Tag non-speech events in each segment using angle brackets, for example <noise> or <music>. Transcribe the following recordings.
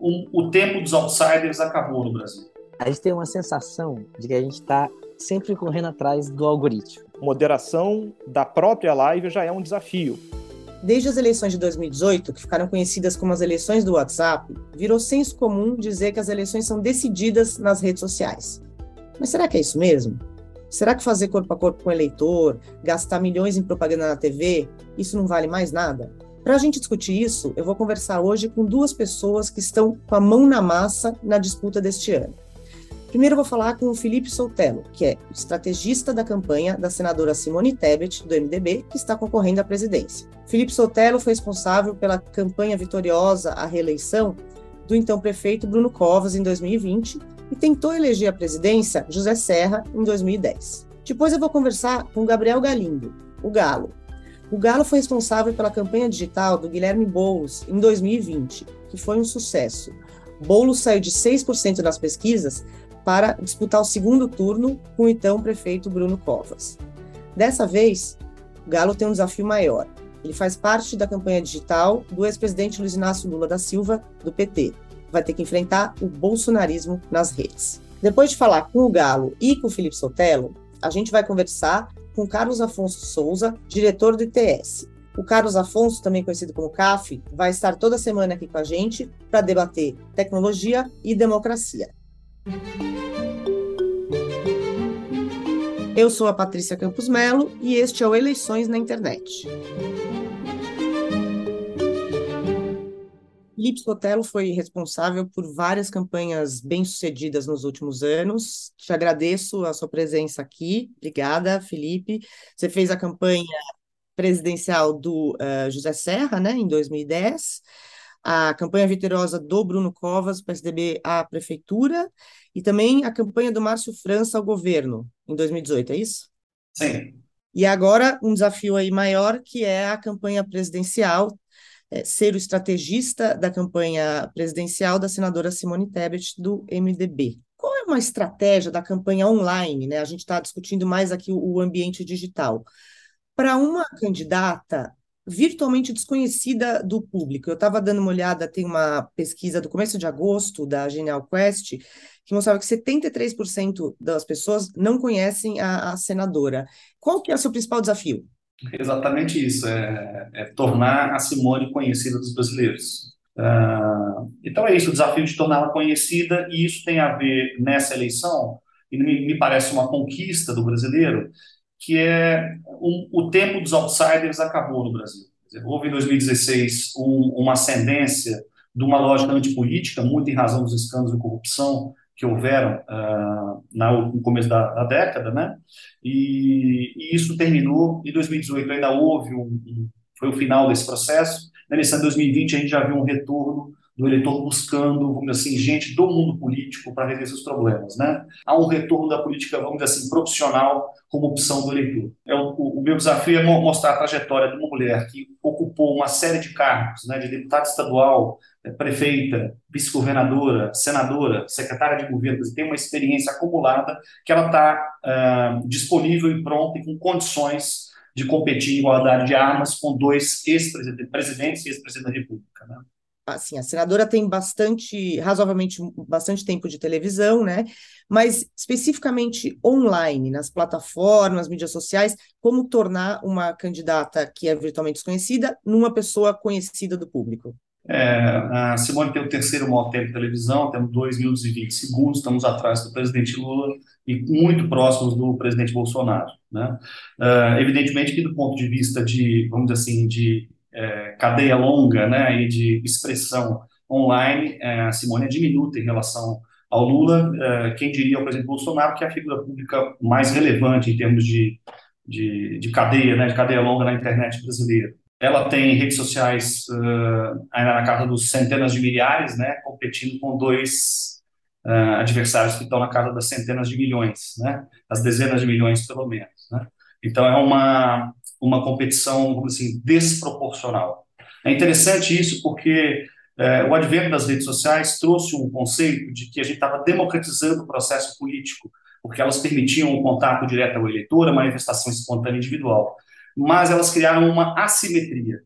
um, o tempo dos outsiders acabou no Brasil. A gente tem uma sensação de que a gente está sempre correndo atrás do algoritmo. Moderação da própria live já é um desafio. Desde as eleições de 2018, que ficaram conhecidas como as eleições do WhatsApp, virou senso comum dizer que as eleições são decididas nas redes sociais. Mas será que é isso mesmo? Será que fazer corpo a corpo com o eleitor, gastar milhões em propaganda na TV, isso não vale mais nada? Para a gente discutir isso, eu vou conversar hoje com duas pessoas que estão com a mão na massa na disputa deste ano. Primeiro eu vou falar com o Felipe Soltello, que é estrategista da campanha da senadora Simone Tebet, do MDB, que está concorrendo à presidência. Felipe Soltello foi responsável pela campanha vitoriosa à reeleição do então prefeito Bruno Covas em 2020 e tentou eleger a presidência José Serra em 2010. Depois eu vou conversar com Gabriel Galindo, o Galo. O Galo foi responsável pela campanha digital do Guilherme Boulos em 2020, que foi um sucesso. Boulos saiu de 6% nas pesquisas para disputar o segundo turno com o então prefeito Bruno Covas. Dessa vez, o Galo tem um desafio maior. Ele faz parte da campanha digital do ex-presidente Luiz Inácio Lula da Silva, do PT. Vai ter que enfrentar o bolsonarismo nas redes. Depois de falar com o Galo e com o Felipe Sotelo, a gente vai conversar com Carlos Afonso Souza, diretor do ITS. O Carlos Afonso, também conhecido como CAF, vai estar toda semana aqui com a gente para debater tecnologia e democracia. Eu sou a Patrícia Campos Melo e este é o Eleições na Internet. Felipe Sotelo foi responsável por várias campanhas bem-sucedidas nos últimos anos. Te agradeço a sua presença aqui. Obrigada, Felipe. Você fez a campanha presidencial do uh, José Serra, né, em 2010 a campanha vitoriosa do Bruno Covas, PSDB à prefeitura, e também a campanha do Márcio França ao governo, em 2018, é isso? Sim. E agora um desafio aí maior, que é a campanha presidencial, ser o estrategista da campanha presidencial da senadora Simone Tebet, do MDB. Qual é uma estratégia da campanha online? Né? A gente está discutindo mais aqui o, o ambiente digital. Para uma candidata, virtualmente desconhecida do público. Eu estava dando uma olhada, tem uma pesquisa do começo de agosto da Genial Quest, que mostrava que 73% das pessoas não conhecem a, a, senadora. Qual que é o seu principal desafio? Exatamente isso, é, é tornar a Simone conhecida dos brasileiros. Uh, então é isso, o desafio de torná-la conhecida, e isso tem a ver nessa eleição, e me, me parece uma conquista do brasileiro, que é um, o tempo dos outsiders acabou no Brasil. Houve em 2016 um, uma ascendência de uma lógica antipolítica, muito em razão dos escândalos de corrupção que houveram uh, na, no começo da, da década, né? E, e, isso terminou em 2018. Ainda houve um, foi o final desse processo. Na eleição de 2020 a gente já viu um retorno do eleitor buscando, vamos dizer assim, gente do mundo político para resolver esses problemas, né? Há um retorno da política, vamos dizer assim, profissional como opção do eleitor. É o, o, meu desafio é mostrar a trajetória de uma mulher que ocupou uma série de cargos, né, de deputada estadual, prefeita, vice-governadora, senadora, secretária de governo, tem uma experiência acumulada que ela está uh, disponível e pronta e com condições de competir em igualdade de armas com dois ex-presidentes e ex-presidente da República. Né? assim, a senadora tem bastante, razoavelmente, bastante tempo de televisão, né? Mas especificamente online, nas plataformas, mídias sociais, como tornar uma candidata que é virtualmente desconhecida numa pessoa conhecida do público? É, a Simone tem o terceiro maior tempo de televisão, temos 2 minutos e 20 segundos, estamos atrás do presidente Lula e muito próximos do presidente Bolsonaro. Né? Uh, evidentemente que do ponto de vista de, vamos dizer assim, de é, cadeia longa né, e de expressão online, é, a Simone é diminuta em relação ao Lula, é, quem diria o presidente Bolsonaro, que é a figura pública mais relevante em termos de, de, de cadeia, né, de cadeia longa na internet brasileira. Ela tem redes sociais uh, ainda na casa dos centenas de milhares, né, competindo com dois uh, adversários que estão na casa das centenas de milhões, né, das dezenas de milhões pelo menos. Né. Então é uma uma competição, vamos assim, desproporcional. É interessante isso porque é, o advento das redes sociais trouxe um conceito de que a gente estava democratizando o processo político, porque elas permitiam o contato direto ao eleitor, a manifestação espontânea individual. Mas elas criaram uma assimetria.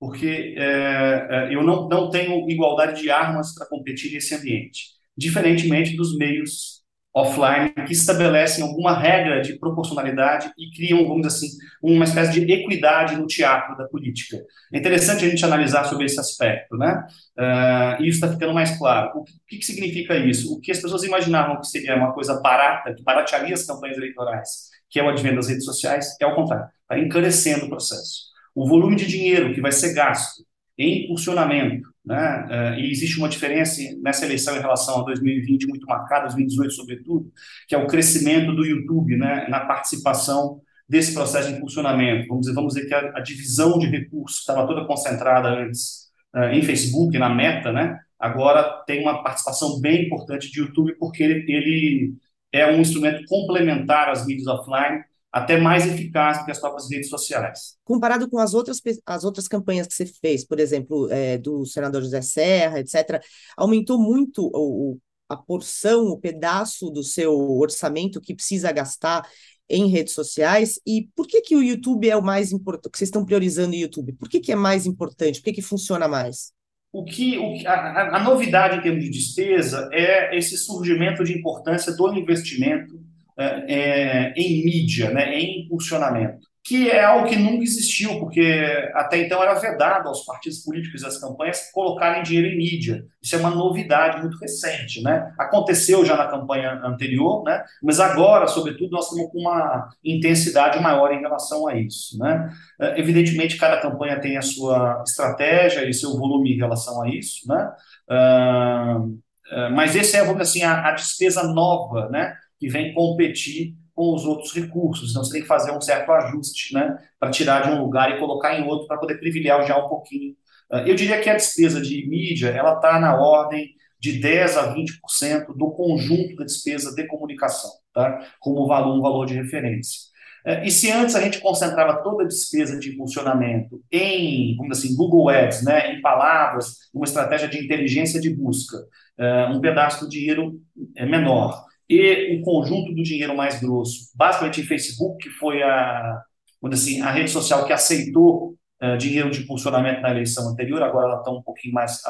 porque é, eu não, não tenho igualdade de armas para competir nesse ambiente, diferentemente dos meios offline que estabelecem alguma regra de proporcionalidade e criam, vamos dizer assim, uma espécie de equidade no teatro da política. É interessante a gente analisar sobre esse aspecto, né? Uh, e isso está ficando mais claro. O que, que significa isso? O que as pessoas imaginavam que seria uma coisa barata, que baratearia as campanhas eleitorais, que é o advento das redes sociais, é o contrário, está encarecendo o processo. O volume de dinheiro que vai ser gasto em impulsionamento, né? Eh, e existe uma diferença nessa eleição em relação a 2020 muito marcada, 2018 sobretudo, que é o crescimento do YouTube, né? na participação desse processo de impulsionamento. Vamos dizer, vamos dizer que a, a divisão de recursos estava toda concentrada antes uh, em Facebook, na Meta, né? agora tem uma participação bem importante de YouTube, porque ele, ele é um instrumento complementar às mídias offline até mais eficaz do que as próprias redes sociais. Comparado com as outras, as outras campanhas que você fez, por exemplo, é, do senador José Serra, etc., aumentou muito o, a porção, o pedaço do seu orçamento que precisa gastar em redes sociais. E por que, que o YouTube é o mais importante? Que vocês estão priorizando o YouTube? Por que, que é mais importante? Por que, que funciona mais? O que, o, a, a novidade em termos de despesa é esse surgimento de importância do investimento é, é, em mídia, né, em impulsionamento, que é algo que nunca existiu, porque até então era vedado aos partidos políticos e às campanhas colocarem dinheiro em mídia. Isso é uma novidade muito recente. Né? Aconteceu já na campanha anterior, né? mas agora, sobretudo, nós estamos com uma intensidade maior em relação a isso. Né? É, evidentemente, cada campanha tem a sua estratégia e seu volume em relação a isso, né? Uh, mas esse é, vamos dizer assim, a, a despesa nova, né? Que vem competir com os outros recursos. Então, você tem que fazer um certo ajuste né, para tirar de um lugar e colocar em outro para poder privilegiar um pouquinho. Ah, eu diria que a despesa de mídia ela está na ordem de 10% a 20% do conjunto da despesa de comunicação, tá? como valor, um valor de referência. Ah, e se antes a gente concentrava toda a despesa de funcionamento em, assim, Google Ads, né, em palavras, uma estratégia de inteligência de busca, ah, um pedaço do dinheiro é menor e o conjunto do dinheiro mais grosso, basicamente Facebook, que foi a, assim, a rede social que aceitou uh, dinheiro de impulsionamento na eleição anterior, agora ela está um pouquinho mais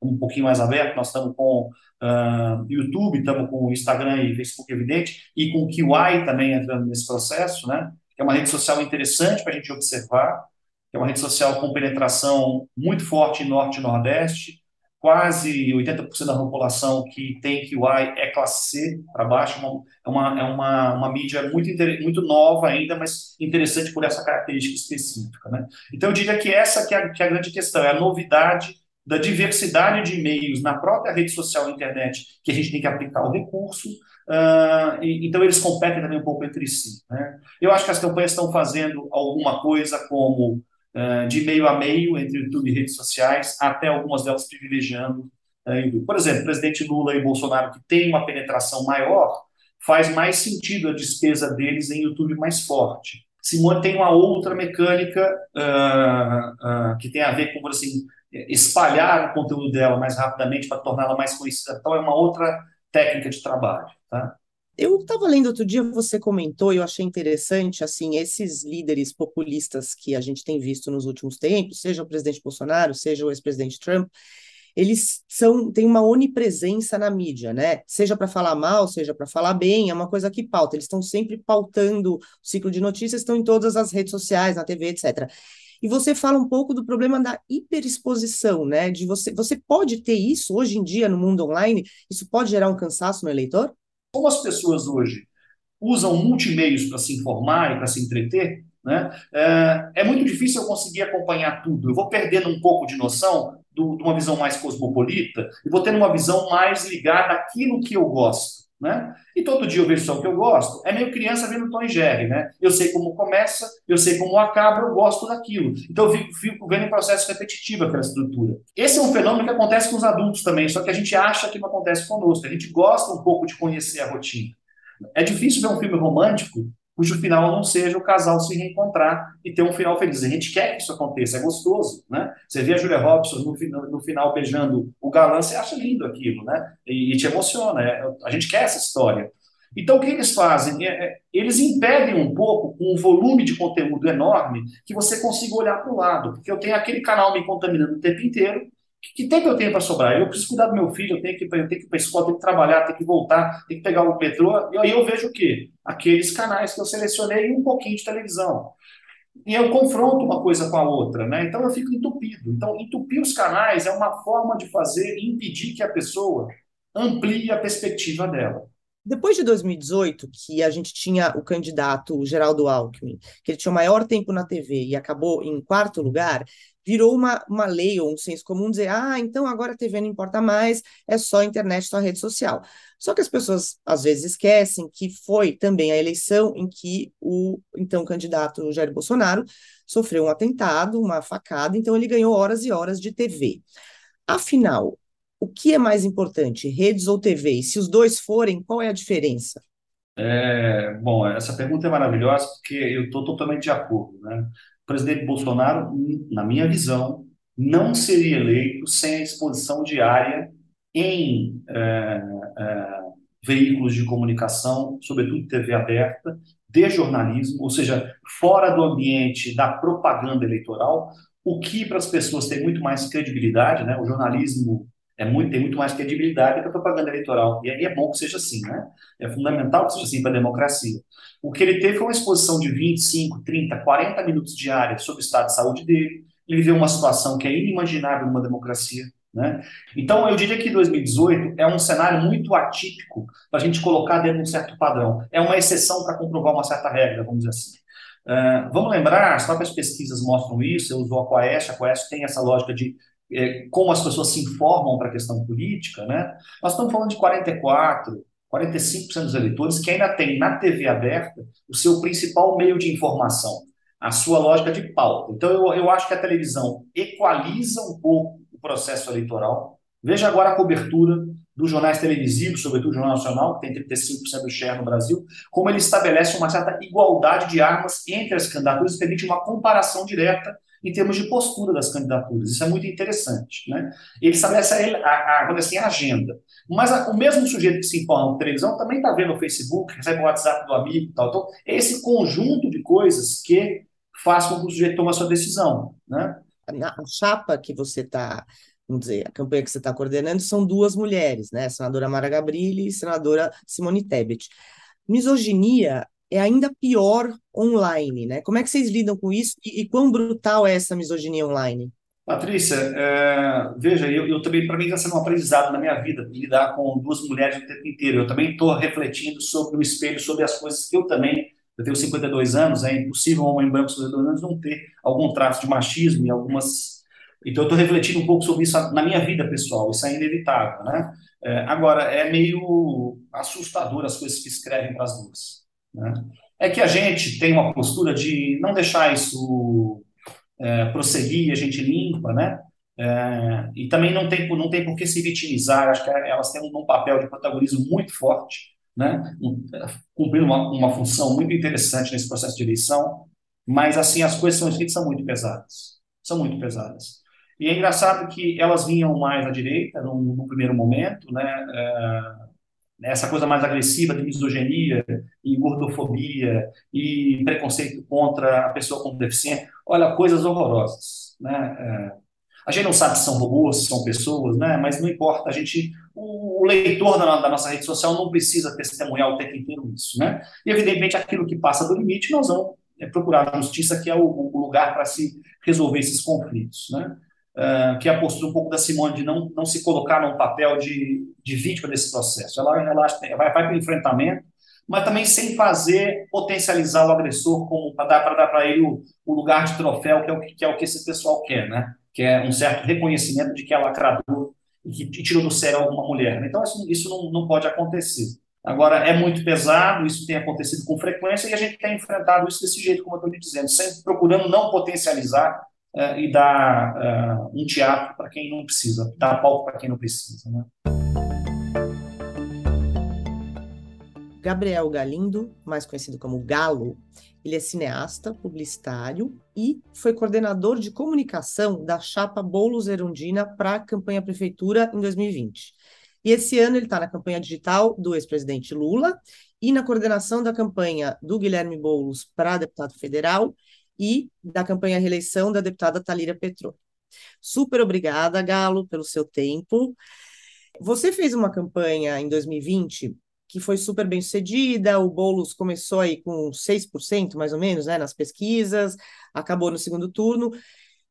um pouquinho mais aberta, nós estamos com uh, YouTube, estamos com Instagram e Facebook, evidente, e com o Kiwi também entrando nesse processo, né? que é uma rede social interessante para a gente observar, que é uma rede social com penetração muito forte em Norte e Nordeste, quase 80% da população que tem QI é classe C para baixo, é uma, é uma, uma mídia muito, muito nova ainda, mas interessante por essa característica específica. Né? Então, eu diria que essa que é, a, que é a grande questão, é a novidade da diversidade de meios na própria rede social internet que a gente tem que aplicar o recurso, uh, e, então eles competem também um pouco entre si. Né? Eu acho que as campanhas estão fazendo alguma coisa como uh, de meio a meio entre YouTube e redes sociais, até algumas delas privilegiando YouTube. Por exemplo, o presidente Lula e Bolsonaro, que tem uma penetração maior, faz mais sentido a despesa deles em YouTube mais forte. Simone tem uma outra mecânica uh, que tem a ver com assim, espalhar o conteúdo dela mais rapidamente para torná-la mais conhecida. Então, é uma outra técnica de trabalho. Tá? Eu estava lendo outro dia, você comentou, e eu achei interessante, assim, esses líderes populistas que a gente tem visto nos últimos tempos, seja o presidente Bolsonaro, seja o ex-presidente Trump, eles são têm uma onipresença na mídia, né? Seja para falar mal, seja para falar bem, é uma coisa que pauta. Eles estão sempre pautando o ciclo de notícias, estão em todas as redes sociais, na TV, etc. E você fala um pouco do problema da hiperexposição, né? De você, você pode ter isso hoje em dia no mundo online? Isso pode gerar um cansaço no eleitor? Como as pessoas hoje usam multimeios para se informar e para se entreter, né, é, é, muito difícil eu conseguir acompanhar tudo. Eu vou perdendo um pouco de noção do, de uma visão mais cosmopolita e vou tendo uma visão mais ligada àquilo que eu gosto. Né? E todo dia eu vejo só o que eu gosto. É meio criança vendo Tom e Jerry, né? Eu sei como começa, eu sei como acaba, eu gosto daquilo. Então eu fico, fico vendo em processo repetitivo aquela estrutura. Esse é um fenômeno que acontece com os adultos também, só que a gente acha que não acontece conosco. A gente gosta um pouco de conhecer a rotina. É difícil ver um filme romântico cujo final não seja o casal se reencontrar e ter um final feliz. A gente quer que isso aconteça, é gostoso, né? Você vê a Julia Robson no, no final beijando o galã, você acha lindo aquilo, né? E, e te emociona, é, a gente quer essa história. Então, o que eles fazem? É, é, eles impedem um pouco, com um volume de conteúdo enorme, que você consiga olhar para o lado. Porque eu tenho aquele canal me contaminando o tempo inteiro. Que, tempo eu tenho para sobrar? Eu preciso cuidar do meu filho, eu tenho que, eu tenho que ir para a escola, tenho que trabalhar, tenho que voltar, tenho que pegar o metrô. E aí eu vejo o quê? Aqueles canais que eu selecionei e um pouquinho de televisão. E eu confronto uma coisa com a outra, né? Então eu fico entupido. Então, entupir os canais é uma forma de fazer impedir que a pessoa amplie a perspectiva dela. Depois de 2018, que a gente tinha o candidato Geraldo Alckmin, que ele tinha o maior tempo na TV e acabou em quarto lugar, virou uma, uma lei ou um senso comum dizer: ah, então agora a TV não importa mais, é só internet, só rede social. Só que as pessoas às vezes esquecem que foi também a eleição em que o então candidato Jair Bolsonaro sofreu um atentado, uma facada, então ele ganhou horas e horas de TV. Afinal, o que é mais importante, redes ou TV? E se os dois forem, qual é a diferença? É, bom, essa pergunta é maravilhosa porque eu estou totalmente de acordo. Né? O presidente Bolsonaro, na minha visão, não seria eleito sem a exposição diária em é, é, veículos de comunicação, sobretudo TV aberta, de jornalismo, ou seja, fora do ambiente da propaganda eleitoral, o que para as pessoas tem muito mais credibilidade, né? O jornalismo é muito, tem muito mais credibilidade que a propaganda eleitoral. E aí é bom que seja assim, né? É fundamental que seja assim para a democracia. O que ele teve foi uma exposição de 25, 30, 40 minutos diários sobre o estado de saúde dele. Ele viveu uma situação que é inimaginável numa democracia. Né? Então, eu diria que 2018 é um cenário muito atípico para a gente colocar dentro de um certo padrão. É uma exceção para comprovar uma certa regra, vamos dizer assim. Uh, vamos lembrar, as próprias pesquisas mostram isso, eu uso a Quaest, a Quaest tem essa lógica de é, como as pessoas se informam para a questão política, né? Nós estamos falando de 44, 45% dos eleitores que ainda tem na TV aberta o seu principal meio de informação, a sua lógica de pauta. Então, eu, eu acho que a televisão equaliza um pouco o processo eleitoral. Veja agora a cobertura dos jornais televisivos, sobretudo o Jornal Nacional, que tem 35% do share no Brasil, como ele estabelece uma certa igualdade de armas entre as candidaturas e permite uma comparação direta em termos de postura das candidaturas. Isso é muito interessante. Né? Ele estabelece a, a, a, assim, a agenda. Mas a, o mesmo sujeito que se informa na televisão também está vendo o Facebook, recebe o WhatsApp do amigo e tal. Então, é esse conjunto de coisas que faz com que o sujeito tome a sua decisão. Né? A chapa que você está vamos dizer, a campanha que você está coordenando são duas mulheres, né? Senadora Mara Gabrilli e senadora Simone Tebet. Misoginia é ainda pior online, né? Como é que vocês lidam com isso e, e quão brutal é essa misoginia online? Patrícia, é, veja, eu, eu também, para mim, está sendo um aprendizado na minha vida, lidar com duas mulheres o tempo inteiro. Eu também estou refletindo sobre o espelho, sobre as coisas que eu também, eu tenho 52 anos, é impossível um homem branco de 52 anos não ter algum traço de machismo e algumas... Então, eu estou refletindo um pouco sobre isso na minha vida pessoal, isso é inevitável, né? É, agora, é meio assustador as coisas que escrevem para as duas. Né? É que a gente tem uma postura de não deixar isso é, prosseguir, a gente limpa, né? É, e também não tem, não tem por que se vitimizar, acho que elas têm um, um papel de protagonismo muito forte, né? cumprindo uma, uma função muito interessante nesse processo de eleição, mas assim, as coisas são escritas são muito pesadas, são muito pesadas. E é engraçado que elas vinham mais à direita, no primeiro momento, né? É, né, essa coisa mais agressiva de misoginia e gordofobia e preconceito contra a pessoa com deficiência, olha, coisas horrorosas, né? É, a gente não sabe se são robôs, se são pessoas, né? Mas não importa, a gente, o, leitor da, da, nossa rede social não precisa testemunhar o tempo inteiro isso, né? E evidentemente aquilo que passa do limite, nós vamos é, procurar a justiça, que é o, o lugar para se resolver esses conflitos, né? Uh, que é a postura um pouco da Simone de não, não se colocar num papel de, de vítima desse processo. Ela, ela vai, vai para o enfrentamento, mas também sem fazer potencializar o agressor como para dar para dar ele o, o, lugar de troféu que é o que, é o que esse pessoal quer, né? Que é um certo reconhecimento de que é lacrador e que tirou do sério alguma mulher. Então isso, isso não, não pode acontecer. Agora é muito pesado, isso tem acontecido com frequência e a gente tem enfrentado isso desse jeito, como eu estou lhe dizendo, sempre procurando não potencializar uh, e dar uh, um teatro para quem não precisa, dar palco para quem não precisa. Né? Gabriel Galindo, mais conhecido como Galo, ele é cineasta, publicitário e foi coordenador de comunicação da chapa Boulos Erundina para a campanha prefeitura em 2020. E esse ano ele está na campanha digital do ex-presidente Lula e na coordenação da campanha do Guilherme Boulos para deputado federal e da campanha reeleição da deputada Talíria Petro. Super obrigada, Galo, pelo seu tempo. Você fez uma campanha em 2020 que foi super bem sucedida, o Boulos começou aí com 6%, mais ou menos, né, nas pesquisas, acabou no segundo turno,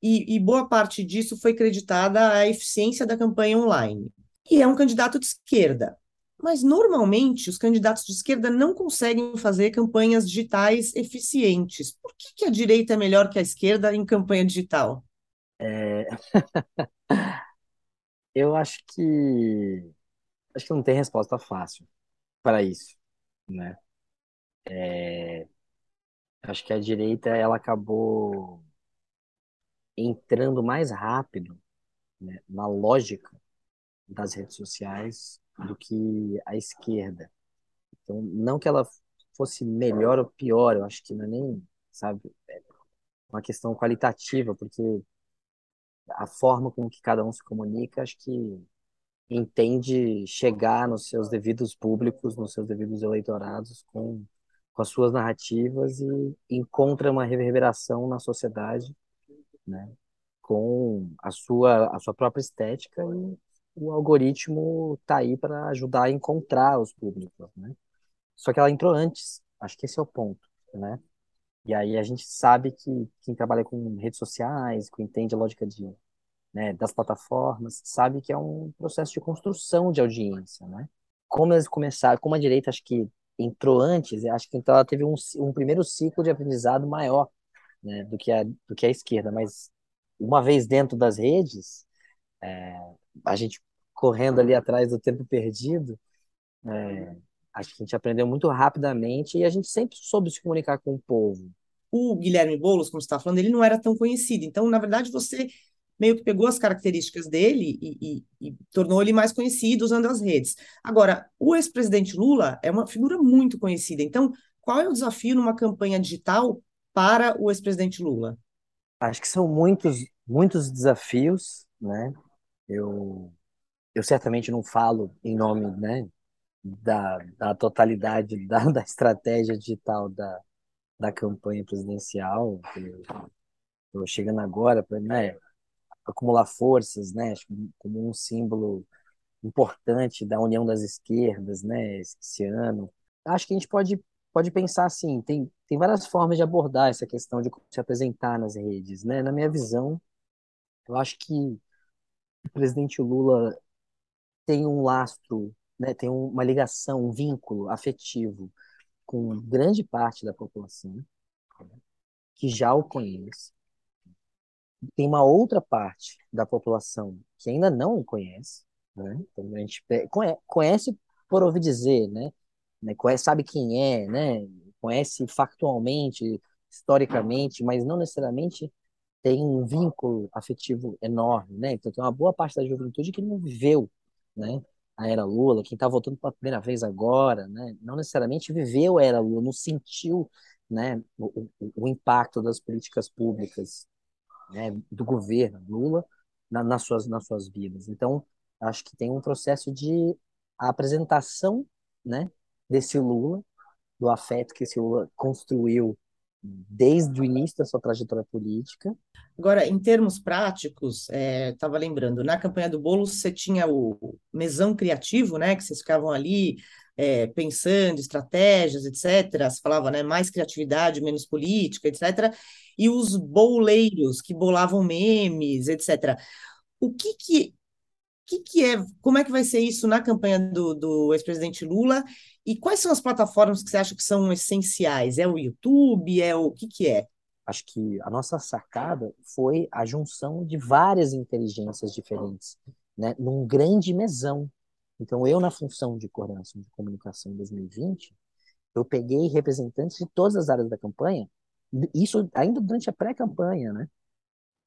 e, e boa parte disso foi creditada à eficiência da campanha online. E é um candidato de esquerda, mas normalmente os candidatos de esquerda não conseguem fazer campanhas digitais eficientes. Por que, que a direita é melhor que a esquerda em campanha digital? É... <laughs> Eu acho que acho que não tem resposta fácil para isso, né? É... Acho que a direita ela acabou entrando mais rápido, né, na lógica das redes sociais do que a esquerda. Então, não que ela fosse melhor ou pior, eu acho que não é nem, sabe, é uma questão qualitativa, porque a forma com que cada um se comunica, acho que entende chegar nos seus devidos públicos, nos seus devidos eleitorados com, com as suas narrativas e encontra uma reverberação na sociedade, né, com a sua, a sua própria estética e o algoritmo tá aí para ajudar a encontrar os públicos, né? Só que ela entrou antes, acho que esse é o ponto, né? E aí a gente sabe que quem trabalha com redes sociais, que entende a lógica de, né, das plataformas, sabe que é um processo de construção de audiência, né? Como eles começaram, como a direita acho que entrou antes, acho que então ela teve um, um primeiro ciclo de aprendizado maior, né, do que a do que a esquerda, mas uma vez dentro das redes, é, a gente correndo ali atrás do tempo perdido, é, acho que a gente aprendeu muito rapidamente e a gente sempre soube se comunicar com o povo. O Guilherme Boulos, como você está falando, ele não era tão conhecido. Então, na verdade, você meio que pegou as características dele e, e, e tornou ele mais conhecido usando as redes. Agora, o ex-presidente Lula é uma figura muito conhecida. Então, qual é o desafio numa campanha digital para o ex-presidente Lula? Acho que são muitos, muitos desafios, né? Eu, eu certamente não falo em nome, né, da, da totalidade da, <laughs> da estratégia digital da, da campanha presidencial. Estou chegando agora para né, acumular forças, né, como um símbolo importante da união das esquerdas, né, esse ano. Acho que a gente pode pode pensar assim, tem, tem várias formas de abordar essa questão de se apresentar nas redes, né? Na minha visão, eu acho que o presidente Lula tem um lastro, né, tem uma ligação, um vínculo afetivo com grande parte da população que já o conhece. Tem uma outra parte da população que ainda não o conhece, né? Então a gente conhece por ouvir dizer, né? né? Sabe quem é, né? Conhece factualmente, historicamente, mas não necessariamente tem um vínculo afetivo enorme, né? Então tem uma boa parte da juventude que não viveu, né? A era Lula, quem está voltando pela primeira vez agora, né? Não necessariamente viveu a era Lula, não sentiu, né? O, o, o impacto das políticas públicas, né? Do governo Lula na, nas suas nas suas vidas. Então acho que tem um processo de apresentação, né? Desse Lula, do afeto que esse Lula construiu desde o início da sua trajetória política. Agora, em termos práticos, estava é, lembrando, na campanha do Boulos você tinha o mesão criativo, né, que vocês ficavam ali é, pensando estratégias, etc. Você falava, né, mais criatividade, menos política, etc. E os boleiros que bolavam memes, etc. O que que que, que é, como é que vai ser isso na campanha do, do ex-presidente Lula e quais são as plataformas que você acha que são essenciais? É o YouTube? É o, que, que é? Acho que a nossa sacada foi a junção de várias inteligências diferentes, né, num grande mesão. Então, eu, na função de coordenação de comunicação em 2020, eu peguei representantes de todas as áreas da campanha, isso ainda durante a pré-campanha, né?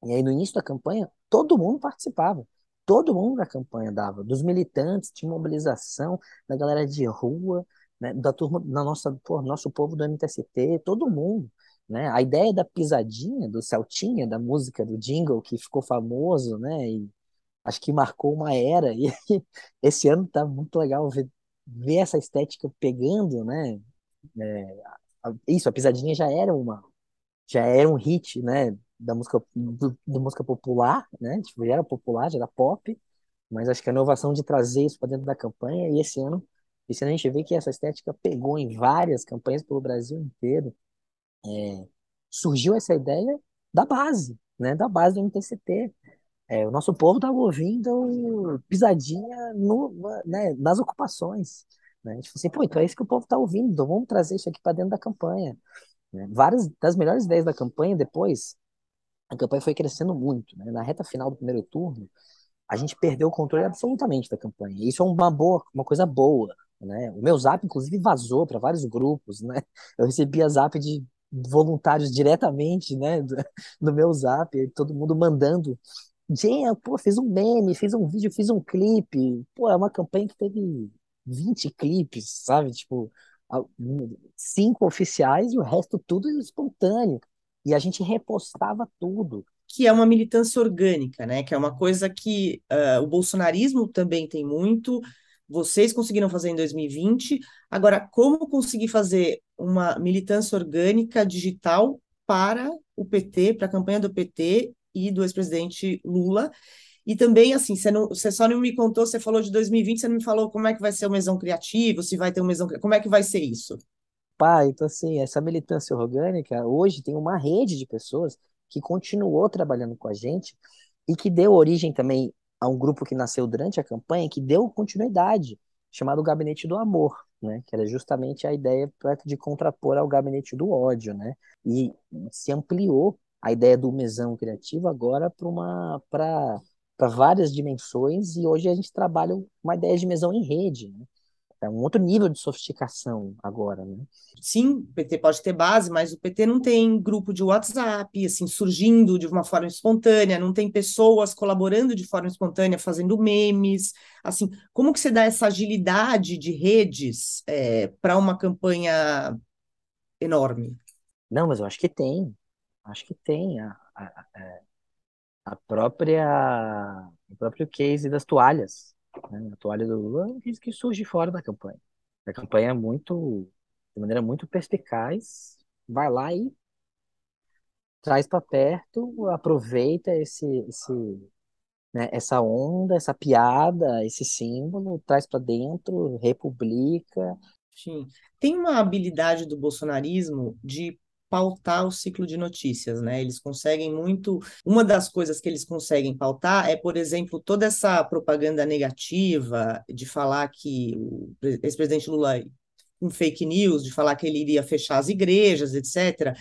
E aí, no início da campanha, todo mundo participava todo mundo da campanha dava, dos militantes, de mobilização, da galera de rua, né, da turma, da nossa, pô, nosso povo do MTST, todo mundo. Né? A ideia da pisadinha, do Celtinha, da música, do jingle, que ficou famoso, né? E acho que marcou uma era. E <laughs> esse ano tá muito legal ver ver essa estética pegando, né? É, isso, a pisadinha já era uma, já era um hit, né? Da música, do, do música popular, né? Tipo, já era popular, já era pop, mas acho que a inovação de trazer isso para dentro da campanha, e esse ano, esse ano a gente vê que essa estética pegou em várias campanhas pelo Brasil inteiro. É, surgiu essa ideia da base, né? Da base do MTCT. É, o nosso povo estava ouvindo pisadinha no, né, nas ocupações. Né? A gente falou assim, pô, então é isso que o povo está ouvindo, então vamos trazer isso aqui para dentro da campanha. Né? Várias das melhores ideias da campanha, depois, a campanha foi crescendo muito. Né? Na reta final do primeiro turno, a gente perdeu o controle absolutamente da campanha. Isso é uma boa, uma coisa boa. Né? O meu zap, inclusive, vazou para vários grupos. Né? Eu recebia zap de voluntários diretamente né, do, do meu zap, todo mundo mandando. Jean, pô, fiz um meme, fiz um vídeo, fiz um clipe. Pô, é uma campanha que teve 20 clipes, sabe? Tipo, cinco oficiais e o resto tudo espontâneo. E a gente repostava tudo. Que é uma militância orgânica, né? Que é uma coisa que uh, o bolsonarismo também tem muito, vocês conseguiram fazer em 2020. Agora, como conseguir fazer uma militância orgânica digital para o PT, para a campanha do PT e do ex-presidente Lula? E também, assim, você, não, você só não me contou, você falou de 2020, você não me falou como é que vai ser o mesão criativo, se vai ter um mesão. Como é que vai ser isso? Então, assim, essa militância orgânica, hoje tem uma rede de pessoas que continuou trabalhando com a gente e que deu origem também a um grupo que nasceu durante a campanha, que deu continuidade, chamado Gabinete do Amor, né? Que era justamente a ideia de contrapor ao Gabinete do Ódio, né? E se ampliou a ideia do mesão criativo agora para uma para para várias dimensões e hoje a gente trabalha uma ideia de mesão em rede, né? É um outro nível de sofisticação agora, né? Sim, o PT pode ter base, mas o PT não tem grupo de WhatsApp, assim, surgindo de uma forma espontânea, não tem pessoas colaborando de forma espontânea, fazendo memes, assim, como que você dá essa agilidade de redes é, para uma campanha enorme? Não, mas eu acho que tem, acho que tem. A, a, a, é, a própria, o próprio case das toalhas. Né? A toalha do Lula é um que surge fora da campanha. A campanha é muito, de maneira muito perspicaz, vai lá e traz para perto, aproveita esse, esse, né, essa onda, essa piada, esse símbolo, traz para dentro, republica. Sim. Tem uma habilidade do bolsonarismo de pautar o ciclo de notícias, né? Eles conseguem muito. Uma das coisas que eles conseguem pautar é, por exemplo, toda essa propaganda negativa de falar que o ex-presidente Lula com fake news, de falar que ele iria fechar as igrejas, etc.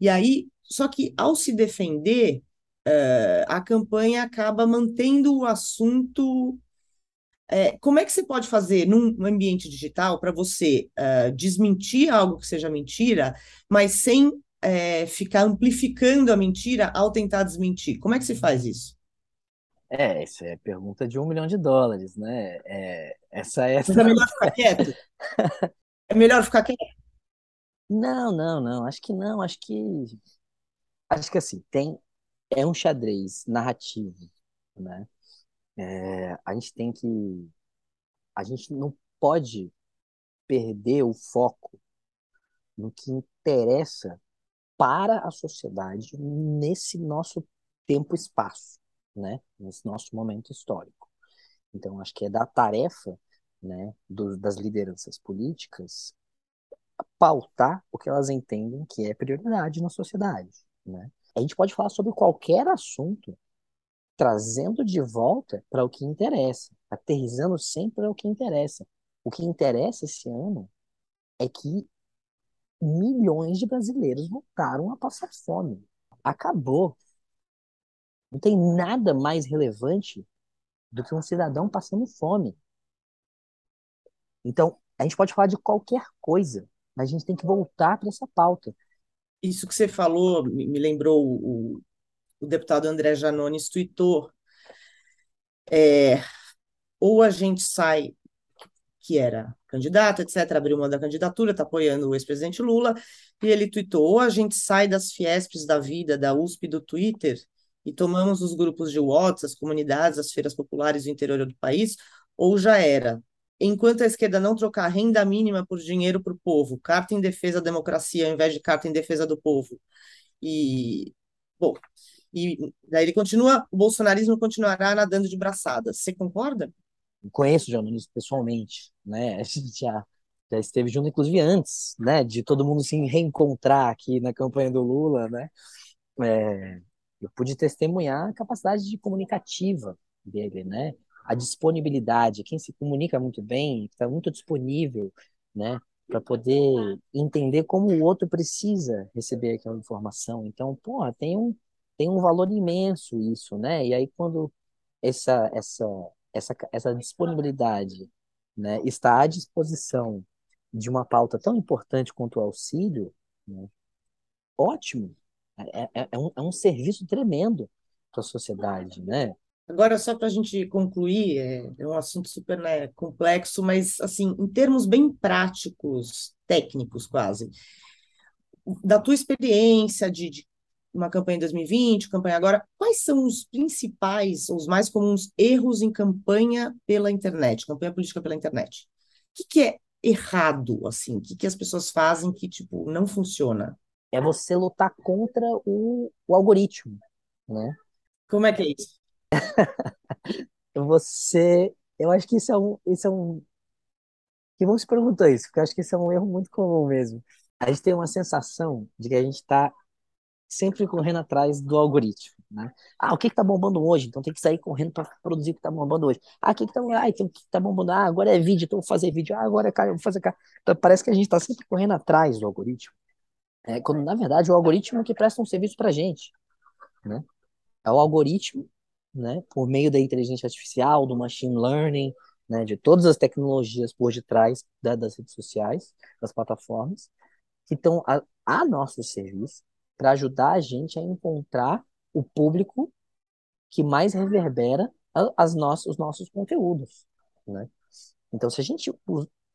E aí, só que ao se defender, uh, a campanha acaba mantendo o assunto é, como é que você pode fazer num ambiente digital para você uh, desmentir algo que seja mentira, mas sem é, ficar amplificando a mentira ao tentar desmentir? Como é que se faz isso? É, isso é pergunta de um milhão de dólares, né? É, essa é. Mas é melhor ficar <laughs> quieto? é melhor ficar quieto? Não, não, não. Acho que não. Acho que. Acho que assim, tem. É um xadrez narrativo, né? É, a gente tem que. A gente não pode perder o foco no que interessa para a sociedade nesse nosso tempo-espaço, né? Nesse nosso momento histórico. Então, acho que é da tarefa né, do, das lideranças políticas pautar o que elas entendem que é prioridade na sociedade. Né? A gente pode falar sobre qualquer assunto trazendo de volta para o que interessa, aterrizando sempre para o que interessa. O que interessa esse ano é que milhões de brasileiros voltaram a passar fome. Acabou. Não tem nada mais relevante do que um cidadão passando fome. Então, a gente pode falar de qualquer coisa, mas a gente tem que voltar para essa pauta. Isso que você falou me lembrou o, o deputado André Janones tweetou, é, ou a gente sai, que era candidato, etc., abriu uma da candidatura, está apoiando o ex-presidente Lula, e ele tweetou, ou a gente sai das Fiespes da vida, da USP do Twitter, e tomamos os grupos de WhatsApp, as comunidades, as feiras populares do interior do país, ou já era. enquanto a esquerda não trocar renda mínima por dinheiro para o povo, carta em defesa da democracia ao invés de carta em defesa do povo, e, bom, e daí ele continua, o bolsonarismo continuará nadando de braçadas. Você concorda? Conheço o jornalista pessoalmente, né? <laughs> A gente já, já esteve junto, inclusive antes, né? De todo mundo se reencontrar aqui na campanha do Lula, né? É, eu pude testemunhar a capacidade de comunicativa dele, né? A disponibilidade, quem se comunica muito bem, está muito disponível, né? Para poder entender como o outro precisa receber aquela informação. Então, porra, tem um, tem um valor imenso isso, né? E aí quando essa essa essa essa disponibilidade, né, está à disposição de uma pauta tão importante quanto o auxílio, né, ótimo. É, é, é, um, é um serviço tremendo para a sociedade, né? Agora, só para a gente concluir, é, é, um assunto super né, complexo, mas, assim, em termos bem práticos, técnicos quase, da tua experiência de, de uma campanha em 2020, campanha agora, quais são os principais, os mais comuns erros em campanha pela internet, campanha política pela internet? O que, que é errado, assim? O que, que as pessoas fazem que, tipo, não funciona? É você lutar contra o, o algoritmo, né? Como é que é isso? <laughs> você... Eu acho que isso é um... Isso é um... Que bom se perguntou isso, porque eu acho que isso é um erro muito comum mesmo. A gente tem uma sensação de que a gente está sempre correndo atrás do algoritmo. Né? Ah, o que está bombando hoje? Então tem que sair correndo para produzir o que está bombando hoje. Ah, o que está ah, que tá bombando? Ah, agora é vídeo, então vou fazer vídeo. Ah, agora é cara, vou fazer cara. Então parece que a gente está sempre correndo atrás do algoritmo. É, quando na verdade o algoritmo é que presta um serviço para a gente. Né? É o algoritmo, né, por meio da inteligência artificial, do machine learning, né, de todas as tecnologias por detrás da, das redes sociais, das plataformas, que estão a, a nosso serviço para ajudar a gente a encontrar o público que mais reverbera as nossas, os nossos conteúdos, né? Então, se a gente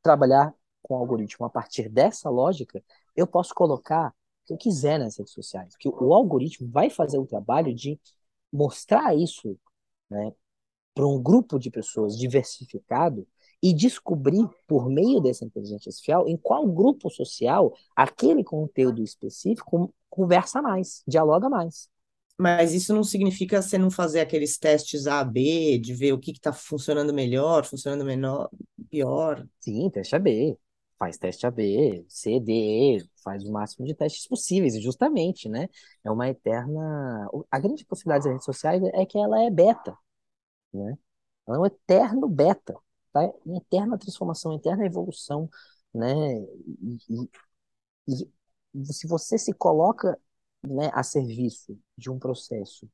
trabalhar com o algoritmo a partir dessa lógica, eu posso colocar o que eu quiser nas redes sociais, que o algoritmo vai fazer o trabalho de mostrar isso, né, para um grupo de pessoas diversificado e descobrir, por meio dessa inteligência artificial, em qual grupo social aquele conteúdo específico conversa mais, dialoga mais. Mas isso não significa você não fazer aqueles testes A, B, de ver o que está funcionando melhor, funcionando menor, pior. Sim, teste A, B. Faz teste A, B, C, D, faz o máximo de testes possíveis, e justamente, né? É uma eterna. A grande possibilidade das redes sociais é que ela é beta, né? Ela é um eterno beta está em eterna transformação, eterna evolução, né? E, e, e, se você se coloca né, a serviço de um processo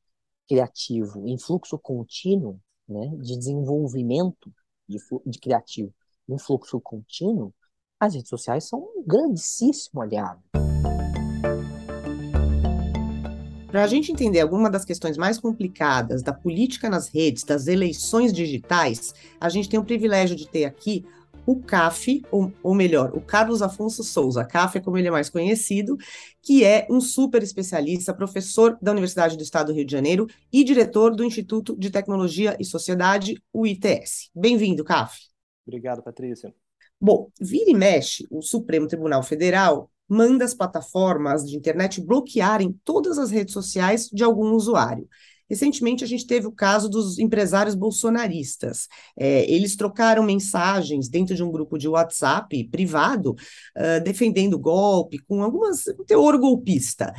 criativo em fluxo contínuo, né, de desenvolvimento de, de criativo em fluxo contínuo, as redes sociais são um grandíssimo aliado. Para a gente entender alguma das questões mais complicadas da política nas redes, das eleições digitais, a gente tem o privilégio de ter aqui o CAF, ou, ou, melhor, o Carlos Afonso Souza, CAF é como ele é mais conhecido, que é um super especialista, professor da Universidade do Estado do Rio de Janeiro e diretor do Instituto de Tecnologia e Sociedade, o ITS. Bem-vindo, CAF. Obrigado, Patrícia. Bom, vira e mexe, o Supremo Tribunal Federal manda as plataformas de internet bloquearem todas as redes sociais de algum usuário. Recentemente, a gente teve o caso dos empresários bolsonaristas. É, eles trocaram mensagens dentro de um grupo de WhatsApp privado, uh, defendendo golpe, com algumas teor golpista.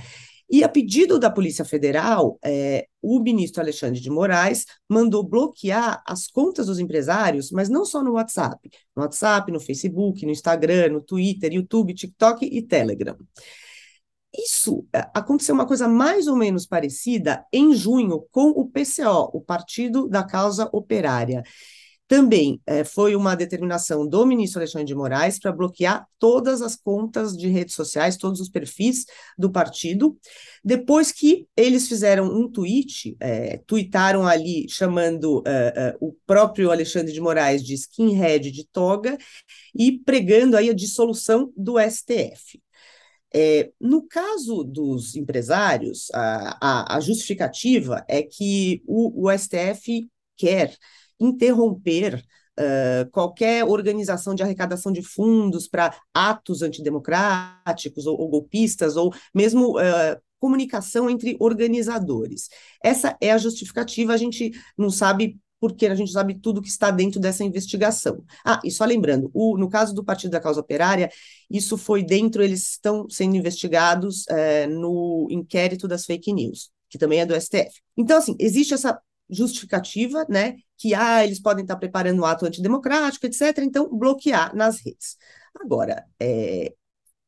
E a pedido da Polícia Federal, é, o ministro Alexandre de Moraes mandou bloquear as contas dos empresários, mas não só no WhatsApp, no WhatsApp, no Facebook, no Instagram, no Twitter, YouTube, TikTok e Telegram. Isso é, aconteceu uma coisa mais ou menos parecida em junho com o PCO, o Partido da Causa Operária. Também é, foi uma determinação do ministro Alexandre de Moraes para bloquear todas as contas de redes sociais, todos os perfis do partido, depois que eles fizeram um tweet, é, tweetaram ali chamando é, o próprio Alexandre de Moraes de skinhead de toga e pregando aí a dissolução do STF. É, no caso dos empresários, a, a, a justificativa é que o, o STF quer interromper uh, qualquer organização de arrecadação de fundos para atos antidemocráticos ou, ou, golpistas, ou mesmo uh, comunicação entre organizadores. Essa é a justificativa, a gente não sabe porque a gente sabe tudo que está dentro dessa investigação. Ah, e só lembrando, o, no caso do Partido da Causa Operária, isso foi dentro, eles estão sendo investigados no inquérito das fake news, que também é do STF. Então, assim, existe essa justificativa, né, que ah, eles podem estar preparando um ato antidemocrático, etc., então bloquear nas redes. Agora, é,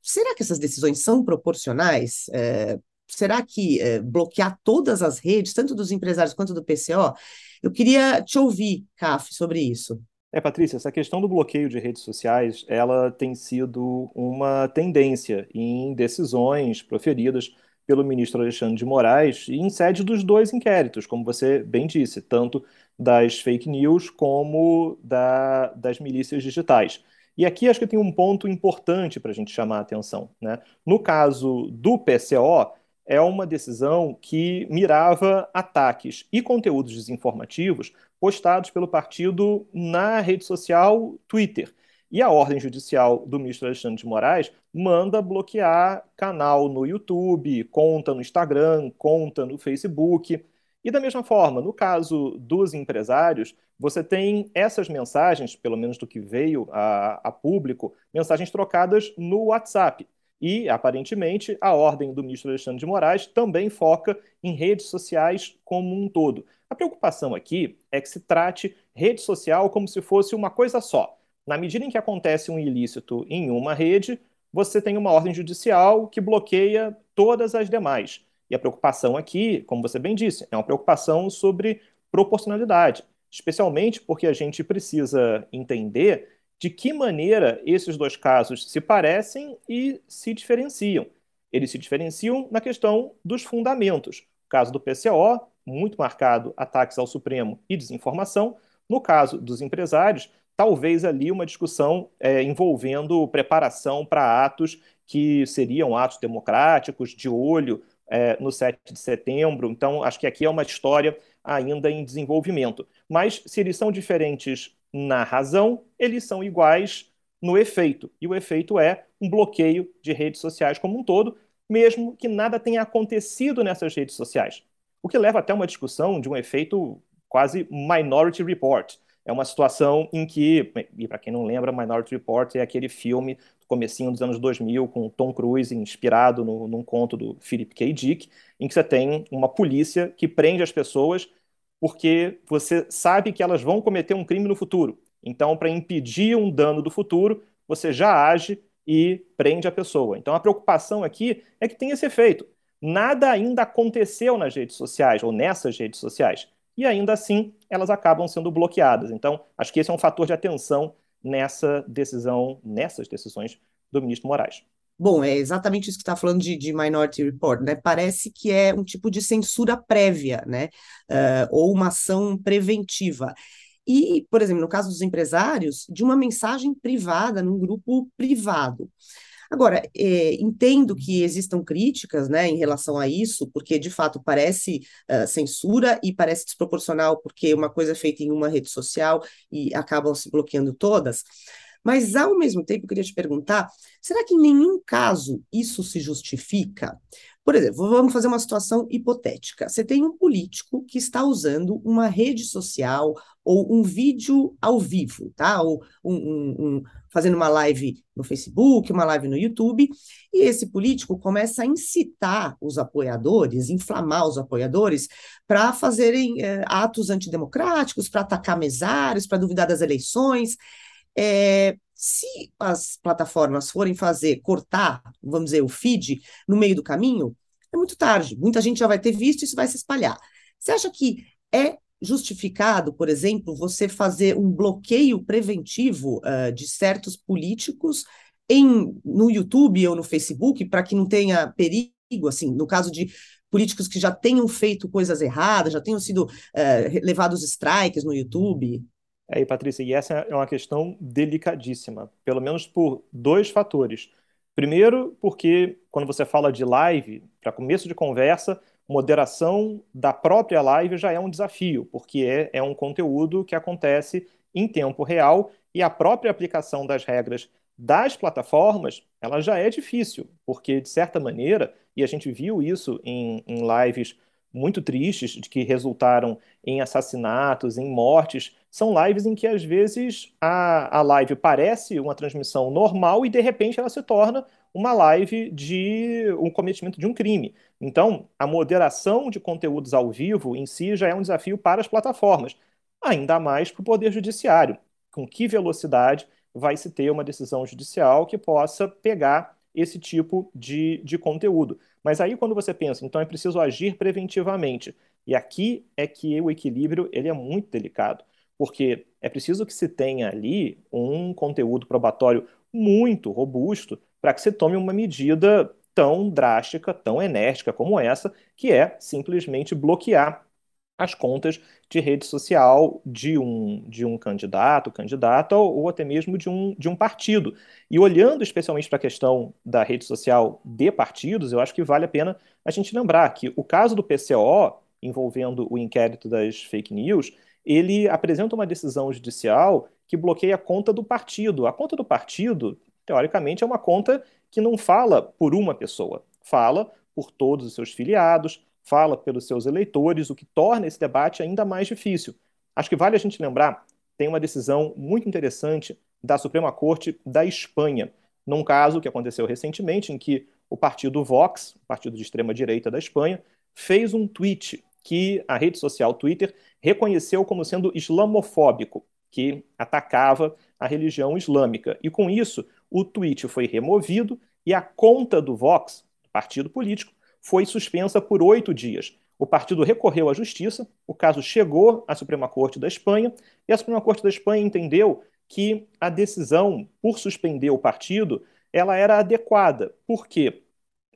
será que essas decisões são proporcionais? É, será que é, bloquear todas as redes, tanto dos empresários quanto do PCO, eu queria te ouvir, CAF, sobre isso. É, Patrícia, essa questão do bloqueio de redes sociais, ela tem sido uma tendência em decisões proferidas pelo ministro Alexandre de Moraes em sede dos dois inquéritos, como você bem disse, tanto das fake news como da, das milícias digitais. E aqui acho que tem um ponto importante para a gente chamar a atenção. Né? No caso do PCO, é uma decisão que mirava ataques e conteúdos desinformativos postados pelo partido na rede social Twitter. E a ordem judicial do ministro Alexandre de Moraes manda bloquear canal no YouTube, conta no Instagram, conta no Facebook. E da mesma forma, no caso dos empresários, você tem essas mensagens, pelo menos do que veio a, a público, mensagens trocadas no WhatsApp. E, aparentemente, a ordem do ministro Alexandre de Moraes também foca em redes sociais como um todo. A preocupação aqui é que se trate rede social como se fosse uma coisa só. Na medida em que acontece um ilícito em uma rede, você tem uma ordem judicial que bloqueia todas as demais. E a preocupação aqui, como você bem disse, é uma preocupação sobre proporcionalidade, especialmente porque a gente precisa entender de que maneira esses dois casos se parecem e se diferenciam. Eles se diferenciam na questão dos fundamentos. Caso do PCO, muito marcado ataques ao Supremo e desinformação. No caso dos empresários, talvez ali uma discussão é, envolvendo preparação para atos que seriam atos democráticos, de olho é, no 7 de setembro. Então, acho que aqui é uma história ainda em desenvolvimento. Mas se eles são diferentes na razão, eles são iguais no efeito. E o efeito é um bloqueio de redes sociais como um todo, mesmo que nada tenha acontecido nessas redes sociais. O que leva até uma discussão de um efeito quase Minority Report. É uma situação em que, e para quem não lembra, Minority Report é aquele filme do comecinho dos anos 2000 com Tom Cruise, inspirado no, num conto do Philip K. Dick, em que você tem uma polícia que prende as pessoas porque você sabe que elas vão cometer um crime no futuro. Então, para impedir um dano do futuro, você já age e prende a pessoa. Então, a preocupação aqui é que tem esse efeito. Nada ainda aconteceu nas redes sociais ou nessas redes sociais. E ainda assim, elas acabam sendo bloqueadas. Então, acho que esse é um fator de atenção nessa decisão, nessas decisões do ministro Moraes. Bom, é exatamente isso que está falando de, de, Minority Report, né? Parece que é um tipo de censura prévia, né? Uh, ou uma ação preventiva. E, por exemplo, no caso dos empresários, de uma mensagem privada, num grupo privado. Agora, é, entendo que existam críticas né, em relação a isso, porque de fato parece uh, censura e parece desproporcional, porque uma coisa é feita em uma rede social e acabam se bloqueando todas. Mas, ao mesmo tempo, eu queria te perguntar: será que em nenhum caso isso se justifica? Por exemplo, vamos fazer uma situação hipotética. Você tem um político que está usando uma rede social ou um vídeo ao vivo, tá? Ou um, um, um, fazendo uma live no Facebook, uma live no YouTube, e esse político começa a incitar os apoiadores, inflamar os apoiadores, para fazerem é, atos antidemocráticos, para atacar mesários, para duvidar das eleições. É, se as plataformas forem fazer, cortar, vamos dizer, o feed no meio do caminho, é muito tarde. Muita gente já vai ter visto e isso vai se espalhar. Você acha que é justificado, por exemplo, você fazer um bloqueio preventivo uh, de certos políticos em, no YouTube ou no Facebook para que não tenha perigo, assim, no caso de políticos que já tenham feito coisas erradas, já tenham sido uh, levados strikes no YouTube? É, e Patrícia, e essa é uma questão delicadíssima, pelo menos por dois fatores. Primeiro, porque quando você fala de live, para começo de conversa, moderação da própria live já é um desafio, porque é, é um conteúdo que acontece em tempo real e a própria aplicação das regras das plataformas, ela já é difícil, porque, de certa maneira, e a gente viu isso em, em lives muito tristes, de que resultaram em assassinatos, em mortes, são lives em que, às vezes, a, a live parece uma transmissão normal e, de repente, ela se torna uma live de um cometimento de um crime. Então, a moderação de conteúdos ao vivo em si já é um desafio para as plataformas, ainda mais para o Poder Judiciário. Com que velocidade vai se ter uma decisão judicial que possa pegar esse tipo de, de conteúdo. Mas aí, quando você pensa, então é preciso agir preventivamente. E aqui é que o equilíbrio ele é muito delicado, porque é preciso que se tenha ali um conteúdo probatório muito robusto para que se tome uma medida tão drástica, tão enérgica como essa, que é simplesmente bloquear as contas de rede social de um, de um candidato, candidata, ou, ou até mesmo de um, de um partido. E olhando especialmente para a questão da rede social de partidos, eu acho que vale a pena a gente lembrar que o caso do PCO, envolvendo o inquérito das fake news, ele apresenta uma decisão judicial que bloqueia a conta do partido. A conta do partido, teoricamente, é uma conta que não fala por uma pessoa, fala por todos os seus filiados, fala pelos seus eleitores, o que torna esse debate ainda mais difícil. Acho que vale a gente lembrar, tem uma decisão muito interessante da Suprema Corte da Espanha, num caso que aconteceu recentemente, em que o partido Vox, partido de extrema-direita da Espanha, fez um tweet que a rede social Twitter reconheceu como sendo islamofóbico, que atacava a religião islâmica. E com isso, o tweet foi removido e a conta do Vox, partido político, foi suspensa por oito dias. O partido recorreu à justiça, o caso chegou à Suprema Corte da Espanha, e a Suprema Corte da Espanha entendeu que a decisão por suspender o partido ela era adequada. Por quê?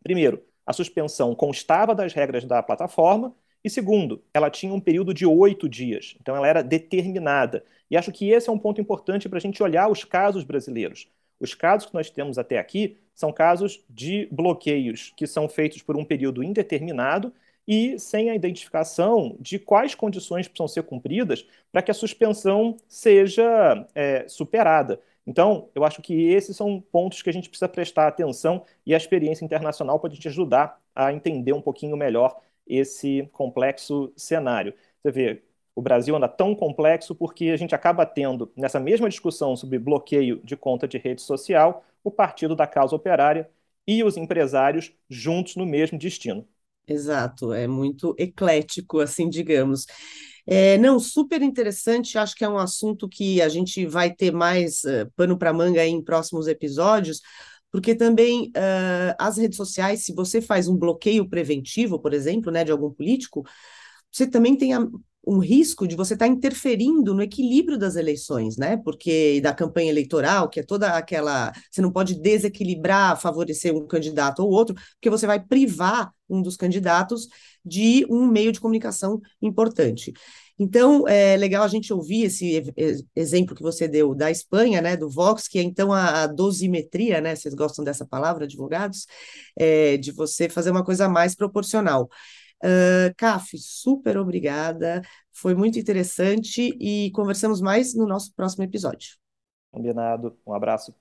Primeiro, a suspensão constava das regras da plataforma, e segundo, ela tinha um período de oito dias, então ela era determinada. E acho que esse é um ponto importante para a gente olhar os casos brasileiros. Os casos que nós temos até aqui são casos de bloqueios que são feitos por um período indeterminado e sem a identificação de quais condições precisam ser cumpridas para que a suspensão seja é, superada. Então, eu acho que esses são pontos que a gente precisa prestar atenção e a experiência internacional pode te ajudar a entender um pouquinho melhor esse complexo cenário. Você vê, o Brasil anda tão complexo porque a gente acaba tendo, nessa mesma discussão sobre bloqueio de conta de rede social, o Partido da Causa Operária e os empresários juntos no mesmo destino. Exato, é muito eclético, assim, digamos. É, não, super interessante, acho que é um assunto que a gente vai ter mais uh, pano para manga em próximos episódios, porque também uh, as redes sociais, se você faz um bloqueio preventivo, por exemplo, né, de algum político, você também tem a, um risco de você estar tá interferindo no equilíbrio das eleições, né? Porque da campanha eleitoral, que é toda aquela. Você não pode desequilibrar, favorecer um candidato ou outro, porque você vai privar um dos candidatos de um meio de comunicação importante. Então, é legal a gente ouvir esse exemplo que você deu da Espanha, né, do Vox, que é então a, dosimetria, né, vocês gostam dessa palavra, advogados, é, de você fazer uma coisa mais proporcional. Uh, Caf, super obrigada, foi muito interessante e conversamos mais no nosso próximo episódio. Combinado, um abraço.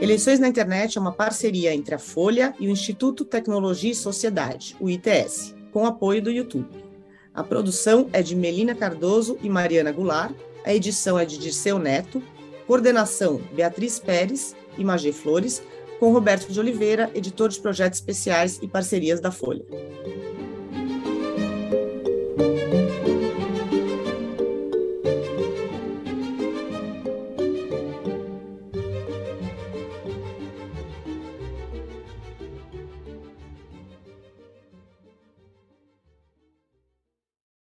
Eleições na Internet é uma parceria entre a Folha e o Instituto Tecnologia e Sociedade, o ITS, com apoio do YouTube. A produção é de Melina Cardoso e Mariana Goulart, a edição é de Dirceu Neto, coordenação Beatriz Pérez e Magê Flores, com Roberto de Oliveira, editor de projetos especiais e parcerias da Folha.